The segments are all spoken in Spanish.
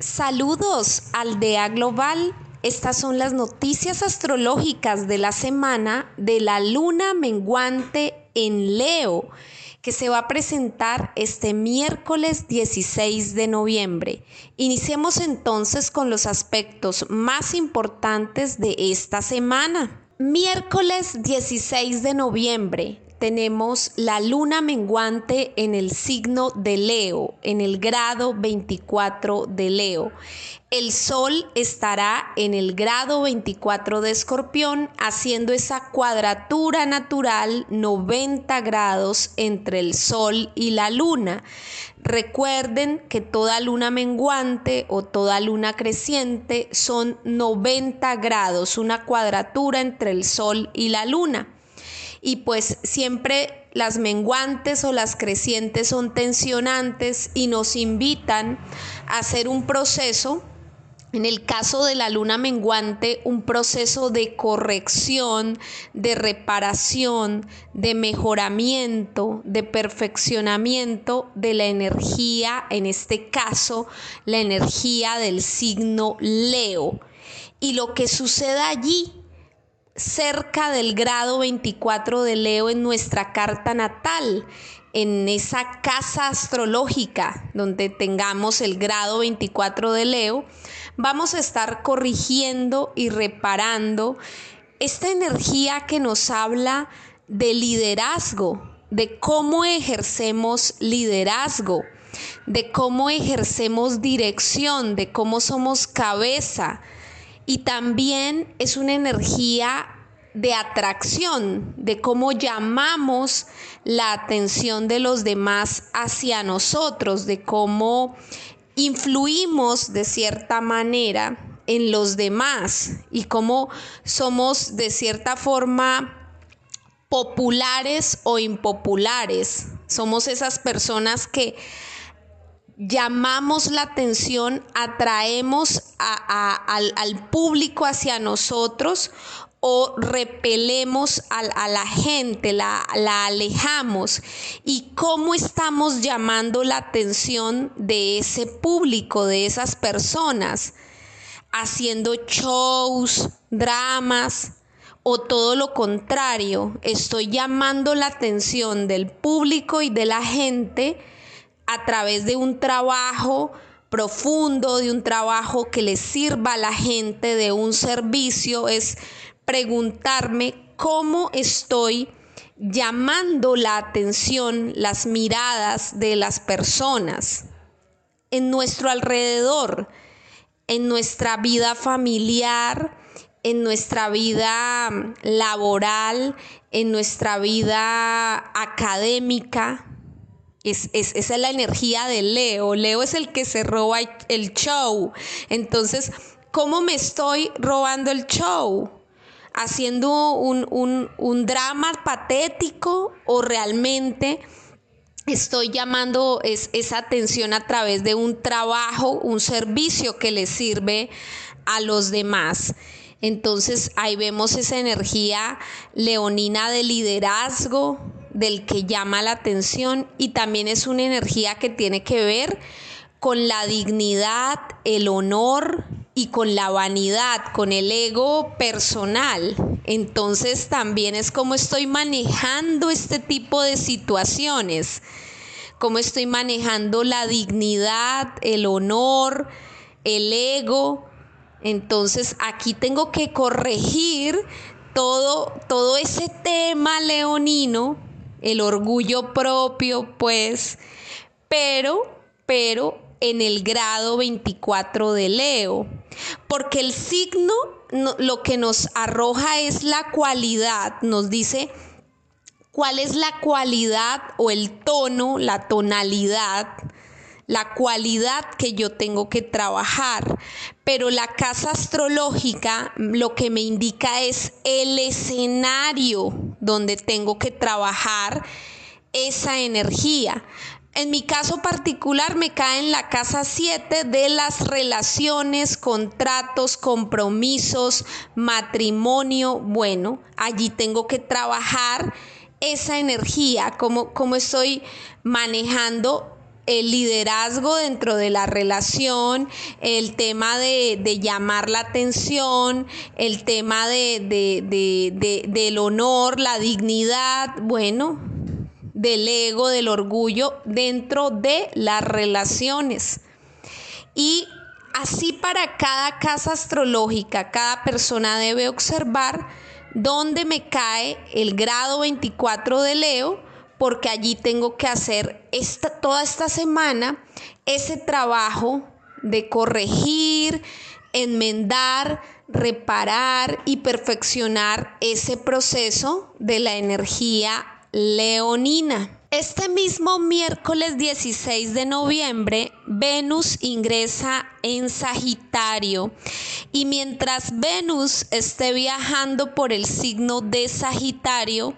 Saludos, Aldea Global. Estas son las noticias astrológicas de la semana de la luna menguante en Leo, que se va a presentar este miércoles 16 de noviembre. Iniciemos entonces con los aspectos más importantes de esta semana. Miércoles 16 de noviembre, tenemos la luna menguante en el signo de Leo, en el grado 24 de Leo. El sol estará en el grado 24 de Escorpión, haciendo esa cuadratura natural 90 grados entre el sol y la luna. Recuerden que toda luna menguante o toda luna creciente son 90 grados, una cuadratura entre el sol y la luna y pues siempre las menguantes o las crecientes son tensionantes y nos invitan a hacer un proceso en el caso de la luna menguante, un proceso de corrección, de reparación, de mejoramiento, de perfeccionamiento de la energía, en este caso, la energía del signo Leo. Y lo que suceda allí cerca del grado 24 de Leo en nuestra carta natal, en esa casa astrológica donde tengamos el grado 24 de Leo, vamos a estar corrigiendo y reparando esta energía que nos habla de liderazgo, de cómo ejercemos liderazgo, de cómo ejercemos dirección, de cómo somos cabeza, y también es una energía de atracción, de cómo llamamos la atención de los demás hacia nosotros, de cómo influimos de cierta manera en los demás y cómo somos de cierta forma populares o impopulares. Somos esas personas que llamamos la atención, atraemos al, público hacia nosotros o repelemos a, la gente, la, la, alejamos. Y cómo estamos llamando la atención de ese público, de esas personas, haciendo shows, dramas o todo lo contrario, estoy llamando la atención del público y de la gente a través de un trabajo profundo, de un trabajo que le sirva a la gente, de un servicio, es preguntarme cómo estoy llamando la atención, las miradas de las personas en nuestro alrededor, en nuestra vida familiar, en nuestra vida laboral, en nuestra vida académica, es, esa es la energía de Leo. Leo es el que se roba el show. Entonces, ¿cómo me estoy robando el show? ¿Haciendo un, drama patético o realmente estoy llamando esa atención a través de un trabajo, un servicio que le sirve a los demás? Entonces ahí vemos esa energía leonina de liderazgo, del que llama la atención y también es una energía que tiene que ver con la dignidad, el honor y con la vanidad, con el ego personal. Entonces también es como estoy manejando este tipo de situaciones, cómo estoy manejando la dignidad, el honor, el ego. Entonces aquí tengo que corregir todo, todo ese tema leonino el orgullo propio, pues, pero, pero en el grado 24 de Leo, porque el signo lo que nos arroja es la cualidad, nos dice cuál es la cualidad o el tono, la tonalidad la cualidad que yo tengo que trabajar. Pero la casa astrológica lo que me indica es el escenario donde tengo que trabajar esa energía. En mi caso particular me cae en la casa 7 de las relaciones, contratos, compromisos, matrimonio. Bueno, allí tengo que trabajar esa energía, como, como estoy manejando el liderazgo dentro de la relación, el tema de, llamar la atención, el tema de, del honor, la dignidad, bueno, del ego, del orgullo dentro de las relaciones. Y así para cada casa astrológica, cada persona debe observar dónde me cae el grado 24 de Leo porque allí tengo que hacer esta, toda esta semana ese trabajo de corregir, enmendar, reparar y perfeccionar ese proceso de la energía leonina. Este mismo miércoles 16 de noviembre, Venus ingresa en Sagitario y mientras Venus esté viajando por el signo de Sagitario,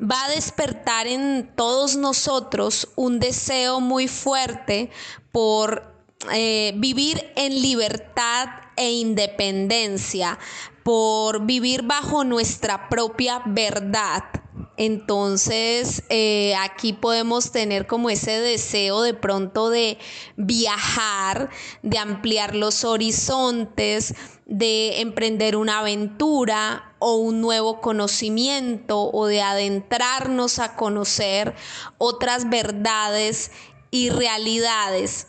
va a despertar en todos nosotros un deseo muy fuerte por eh, vivir en libertad e independencia, por vivir bajo nuestra propia verdad. Entonces, eh, aquí podemos tener como ese deseo de pronto de viajar, de ampliar los horizontes, de emprender una aventura o un nuevo conocimiento o de adentrarnos a conocer otras verdades y realidades.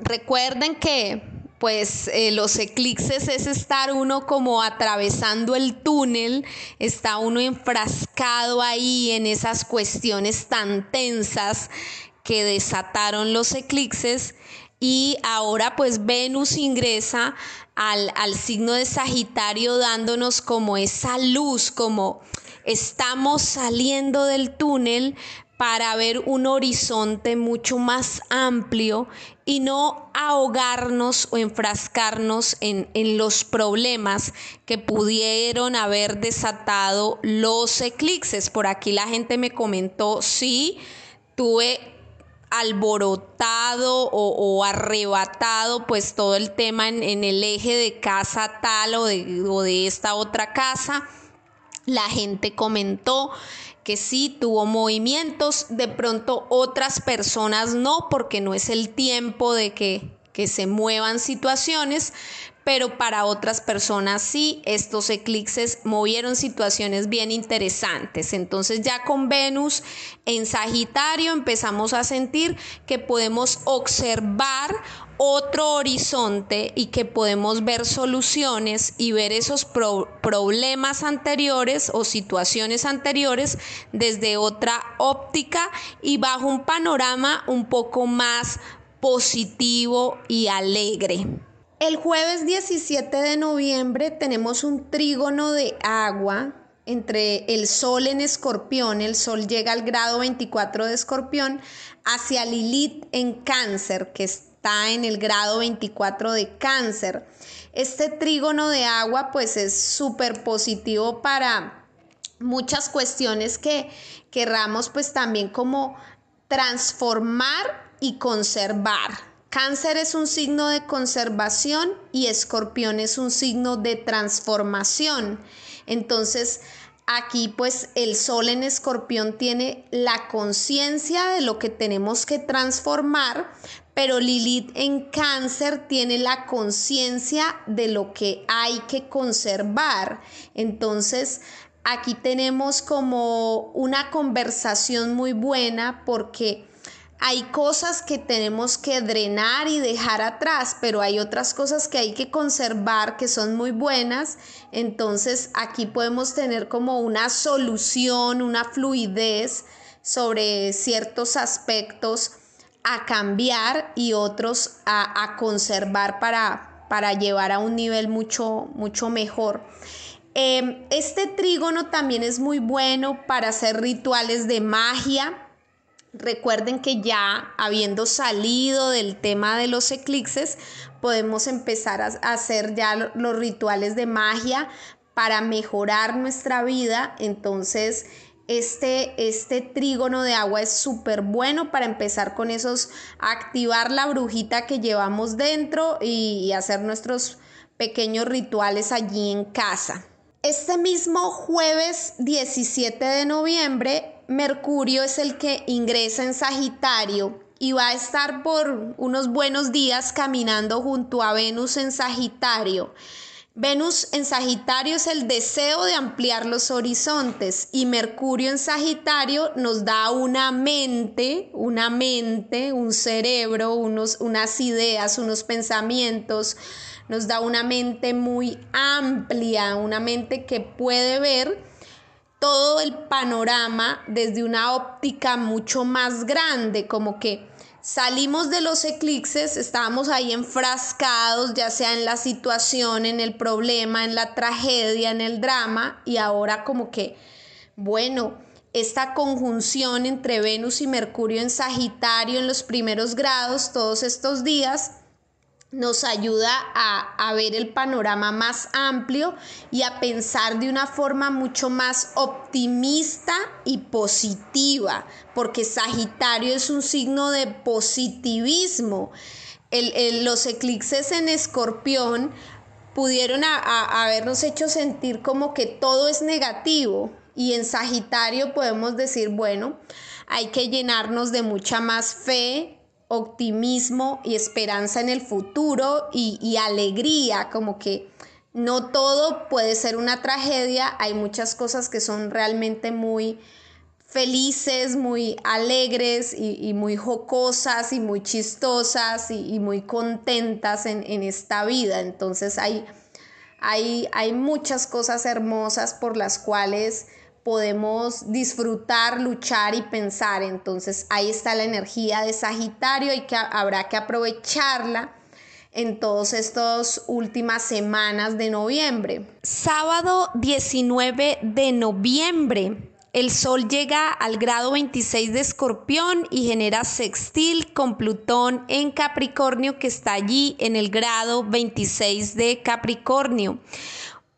Recuerden que pues eh, los eclipses es estar uno como atravesando el túnel, está uno enfrascado ahí en esas cuestiones tan tensas que desataron los eclipses. Y ahora pues Venus ingresa al, al signo de Sagitario dándonos como esa luz, como estamos saliendo del túnel, para ver un horizonte mucho más amplio y no ahogarnos o enfrascarnos en, los problemas que pudieron haber desatado los eclipses. Por aquí la gente me comentó, sí, tuve alborotado o, arrebatado pues todo el tema en, el eje de casa tal o de, o de esta otra casa. La gente comentó que sí tuvo movimientos, de pronto otras personas no, porque no es el tiempo de que, que se muevan situaciones, pero para otras personas sí, estos eclipses movieron situaciones bien interesantes. Entonces ya con Venus en Sagitario empezamos a sentir que podemos observar otro horizonte y que podemos ver soluciones y ver esos problemas anteriores o situaciones anteriores desde otra óptica y bajo un panorama un poco más positivo y alegre. El jueves 17 de noviembre tenemos un trígono de agua entre el Sol en Escorpión, el Sol llega al grado 24 de Escorpión, hacia Lilith en Cáncer, que está en el grado 24 de Cáncer. Este trígono de agua pues es súper positivo para muchas cuestiones que querramos pues también como transformar y conservar. Cáncer es un signo de conservación y escorpión es un signo de transformación. Entonces, aquí pues el sol en escorpión tiene la conciencia de lo que tenemos que transformar, pero Lilith en cáncer tiene la conciencia de lo que hay que conservar. Entonces, aquí tenemos como una conversación muy buena porque hay cosas que tenemos que drenar y dejar atrás, pero hay otras cosas que hay que conservar que son muy buenas. Entonces aquí podemos tener como una solución, una fluidez sobre ciertos aspectos a cambiar y otros a, conservar para, para, llevar a un nivel mucho, mucho mejor. Em, este trígono también es muy bueno para hacer rituales de magia Recuerden que ya habiendo salido del tema de los eclipses, podemos empezar a hacer ya los rituales de magia para mejorar nuestra vida. Entonces, este, este trígono de agua es súper bueno para empezar con esos, activar la brujita que llevamos dentro y hacer nuestros pequeños rituales allí en casa. Este mismo jueves 17 de noviembre Mercurio es el que ingresa en Sagitario y va a estar por unos buenos días caminando junto a Venus en Sagitario. Venus en Sagitario es el deseo de ampliar los horizontes y Mercurio en Sagitario nos da una mente, una mente, un cerebro, unos, unas ideas, unos pensamientos, nos da una mente muy amplia, una mente que puede ver todo el panorama desde una óptica mucho más grande, como que Salimos de los eclipses, estábamos ahí enfrascados, ya sea en la situación, en el problema, en la tragedia, en el drama, y ahora como que, bueno, esta conjunción entre Venus y Mercurio en Sagitario en los primeros grados, todos estos días, nos ayuda a, ver el panorama más amplio y a pensar de una forma mucho más optimista y positiva, porque Sagitario es un signo de positivismo. los eclipses en escorpión pudieron habernos hecho sentir como que todo es negativo y en Sagitario podemos decir, bueno, hay que llenarnos de mucha más fe, optimismo y esperanza en el futuro y, alegría, como que no todo puede ser una tragedia, hay muchas cosas que son realmente muy felices, muy alegres y, muy jocosas y muy chistosas y, muy contentas en, esta vida. Entonces hay, hay, hay muchas cosas hermosas por las cuales podemos disfrutar, luchar y pensar. Entonces ahí está la energía de Sagitario y que habrá que aprovecharla en todas estas últimas semanas de noviembre. Sábado 19 de noviembre. El Sol llega al grado 26 de Escorpión y genera sextil con Plutón en Capricornio que está allí en el grado 26 de Capricornio.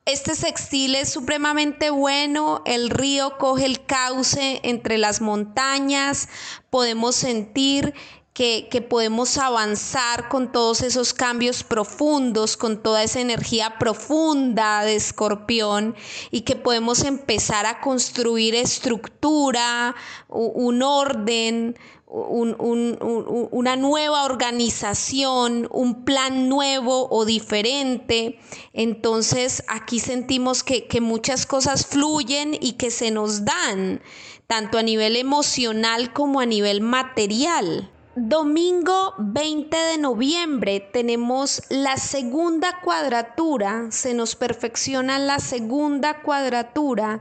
Este sextil es supremamente bueno, el río coge el cauce entre las montañas, podemos sentir que, que, podemos avanzar con todos esos cambios profundos, con toda esa energía profunda de escorpión y que podemos empezar a construir estructura, un orden, una nueva organización, un plan nuevo o diferente. Entonces aquí sentimos que, que muchas cosas fluyen y que se nos dan, tanto a nivel emocional como a nivel material. Domingo 20 de noviembre tenemos la segunda cuadratura, se nos perfecciona la segunda cuadratura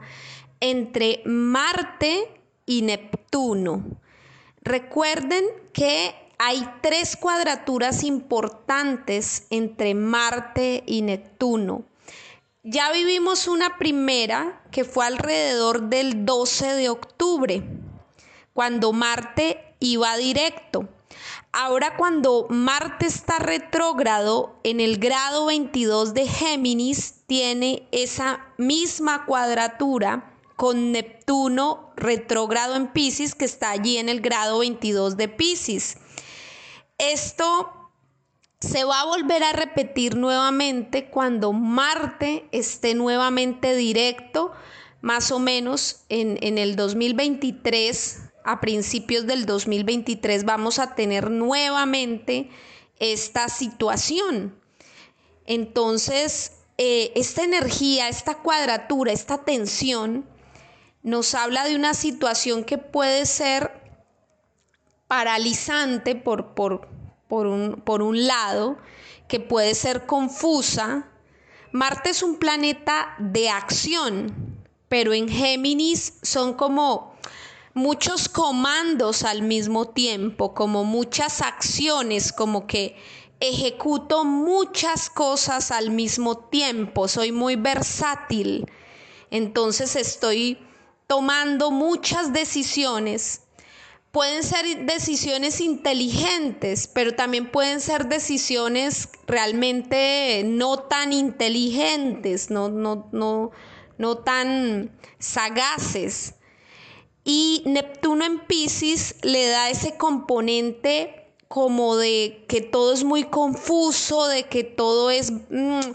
entre Marte y Neptuno. Recuerden que hay tres cuadraturas importantes entre Marte y Neptuno. Ya vivimos una primera que fue alrededor del 12 de octubre, cuando Marte iba directo. Ahora cuando Marte está retrógrado en el grado 22 de Géminis, tiene esa misma cuadratura con Neptuno retrógrado en Pisces, que está allí en el grado 22 de Pisces. Esto se va a volver a repetir nuevamente cuando Marte esté nuevamente directo, más o menos en, en el 2023, a principios del 2023, vamos a tener nuevamente esta situación. Entonces, eh, esta energía, esta cuadratura, esta tensión, nos habla de una situación que puede ser paralizante por, por, por, un, por un lado, que puede ser confusa. Marte es un planeta de acción, pero en Géminis son como muchos comandos al mismo tiempo, como muchas acciones, como que ejecuto muchas cosas al mismo tiempo, soy muy versátil. Entonces estoy tomando muchas decisiones. Pueden ser decisiones inteligentes, pero también pueden ser decisiones realmente no tan inteligentes, no, no, no, no tan sagaces. Y Neptuno en Pisces le da ese componente como de que todo es muy confuso, de que todo es... Mm,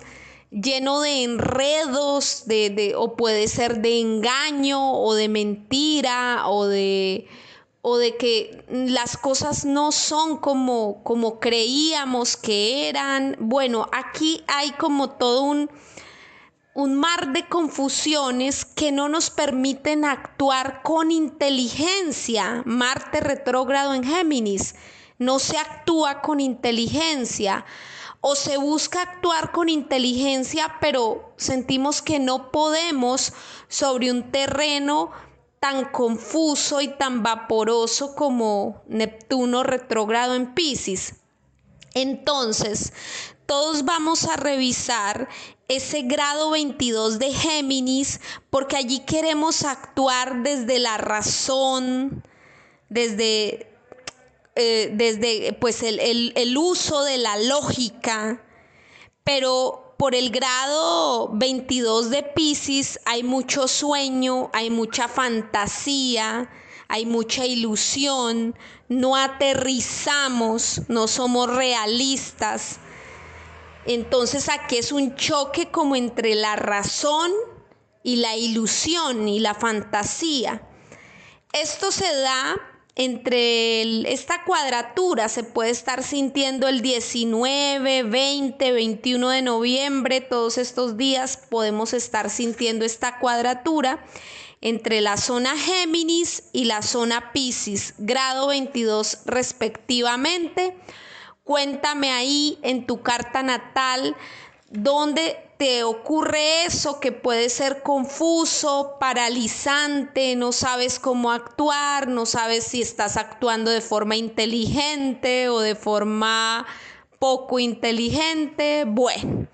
lleno de enredos, de, o puede ser de engaño o de mentira o de, o de que las cosas no son como, como creíamos que eran. Bueno, aquí hay como todo un, un mar de confusiones que no nos permiten actuar con inteligencia. Marte retrógrado en Géminis. No se actúa con inteligencia o se busca actuar con inteligencia, pero sentimos que no podemos sobre un terreno tan confuso y tan vaporoso como Neptuno retrógrado en Pisces. Entonces, todos vamos a revisar ese grado 22 de Géminis porque allí queremos actuar desde la razón, desde, eh, desde pues el, el uso de la lógica, pero por el grado 22 de Pisces hay mucho sueño, hay mucha fantasía, hay mucha ilusión, no aterrizamos, no somos realistas. Entonces aquí es un choque como entre la razón y la ilusión y la fantasía. Esto se da entre esta cuadratura se puede estar sintiendo el 19, 20, 21 de noviembre, todos estos días podemos estar sintiendo esta cuadratura entre la zona Géminis y la zona Pisces, grado 22 respectivamente. Cuéntame ahí en tu carta natal dónde te ocurre eso que puede ser confuso, paralizante, no sabes cómo actuar, no sabes si estás actuando de forma inteligente o de forma poco inteligente. Bueno,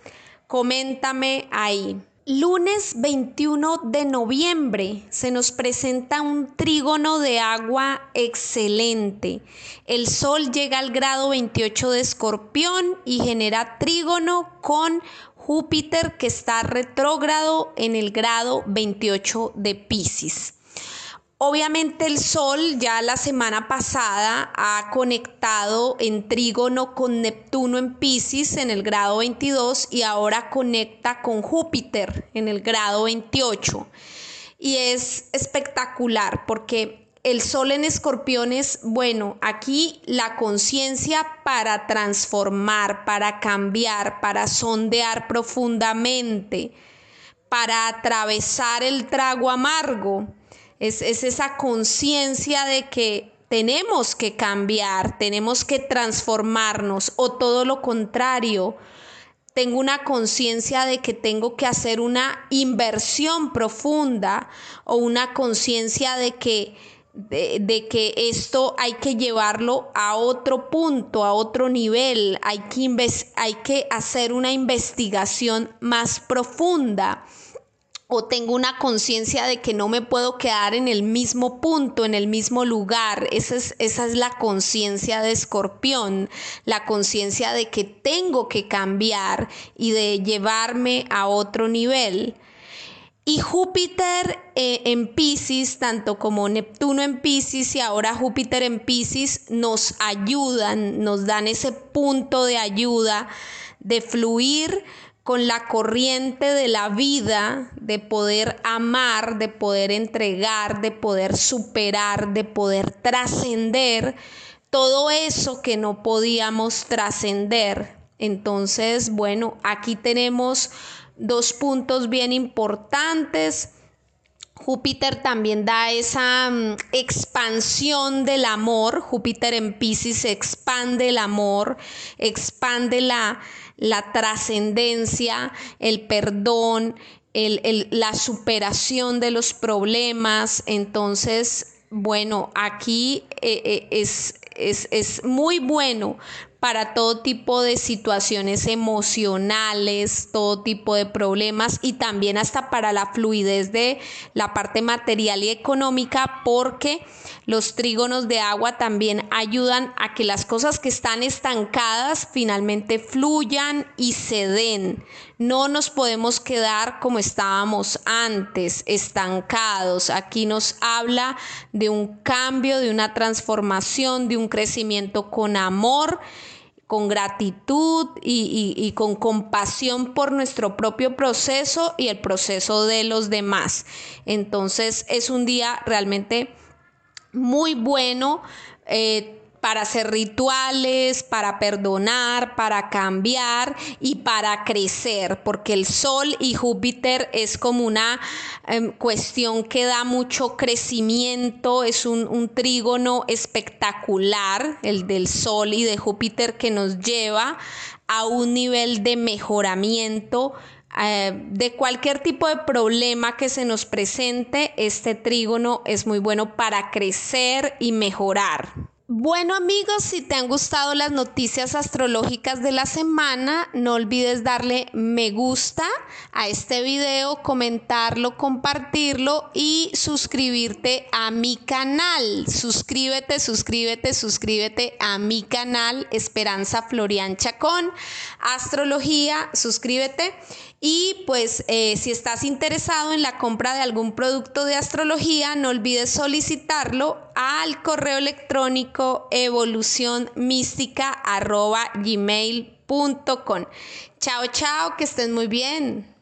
coméntame ahí. Lunes 21 de noviembre se nos presenta un trígono de agua excelente. El Sol llega al grado 28 de Escorpión y genera trígono con Júpiter que está retrógrado en el grado 28 de Pisces. Obviamente el Sol ya la semana pasada ha conectado en trígono con Neptuno en Pisces en el grado 22 y ahora conecta con Júpiter en el grado 28. Y es espectacular porque el sol en escorpiones, bueno, aquí la conciencia para transformar, para cambiar, para sondear profundamente, para atravesar el trago amargo. Es, es esa conciencia de que tenemos que cambiar, tenemos que transformarnos o todo lo contrario. Tengo una conciencia de que tengo que hacer una inversión profunda o una conciencia de que de, que esto hay que llevarlo a otro punto, a otro nivel, hay que, hay que hacer una investigación más profunda o tengo una conciencia de que no me puedo quedar en el mismo punto, en el mismo lugar. Esa es, esa es la conciencia de escorpión, la conciencia de que tengo que cambiar y de llevarme a otro nivel. Y Júpiter eh, en Pisces, tanto como Neptuno en Pisces y ahora Júpiter en Pisces, nos ayudan, nos dan ese punto de ayuda de fluir con la corriente de la vida, de poder amar, de poder entregar, de poder superar, de poder trascender todo eso que no podíamos trascender. Entonces, bueno, aquí tenemos dos puntos bien importantes. Júpiter también da esa mm, expansión del amor. Júpiter en Pisces expande el amor, expande la, la trascendencia, el perdón, la superación de los problemas. Entonces, bueno, aquí eh, eh, es, es, es muy bueno para todo tipo de situaciones emocionales, todo tipo de problemas y también hasta para la fluidez de la parte material y económica porque los trígonos de agua también ayudan a que las cosas que están estancadas finalmente fluyan y se den. No nos podemos quedar como estábamos antes, estancados. Aquí nos habla de un cambio, de una transformación, de un crecimiento con amor con gratitud y, con compasión por nuestro propio proceso y el proceso de los demás. Entonces es un día realmente muy bueno. Eh, para hacer rituales, para perdonar, para cambiar y para crecer, porque el Sol y Júpiter es como una em, cuestión que da mucho crecimiento, es un, un trígono espectacular, el del Sol y de Júpiter, que nos lleva a un nivel de mejoramiento eh, de cualquier tipo de problema que se nos presente, este trígono es muy bueno para crecer y mejorar. Bueno amigos, si te han gustado las noticias astrológicas de la semana, no olvides darle me gusta a este video, comentarlo, compartirlo y suscribirte a mi canal. Suscríbete, suscríbete, suscríbete a mi canal Esperanza Florian Chacón. Astrología, suscríbete. Y pues eh, si estás interesado en la compra de algún producto de astrología, no olvides solicitarlo al correo electrónico evolucionmística.gmail.com. Chao, chao, que estén muy bien.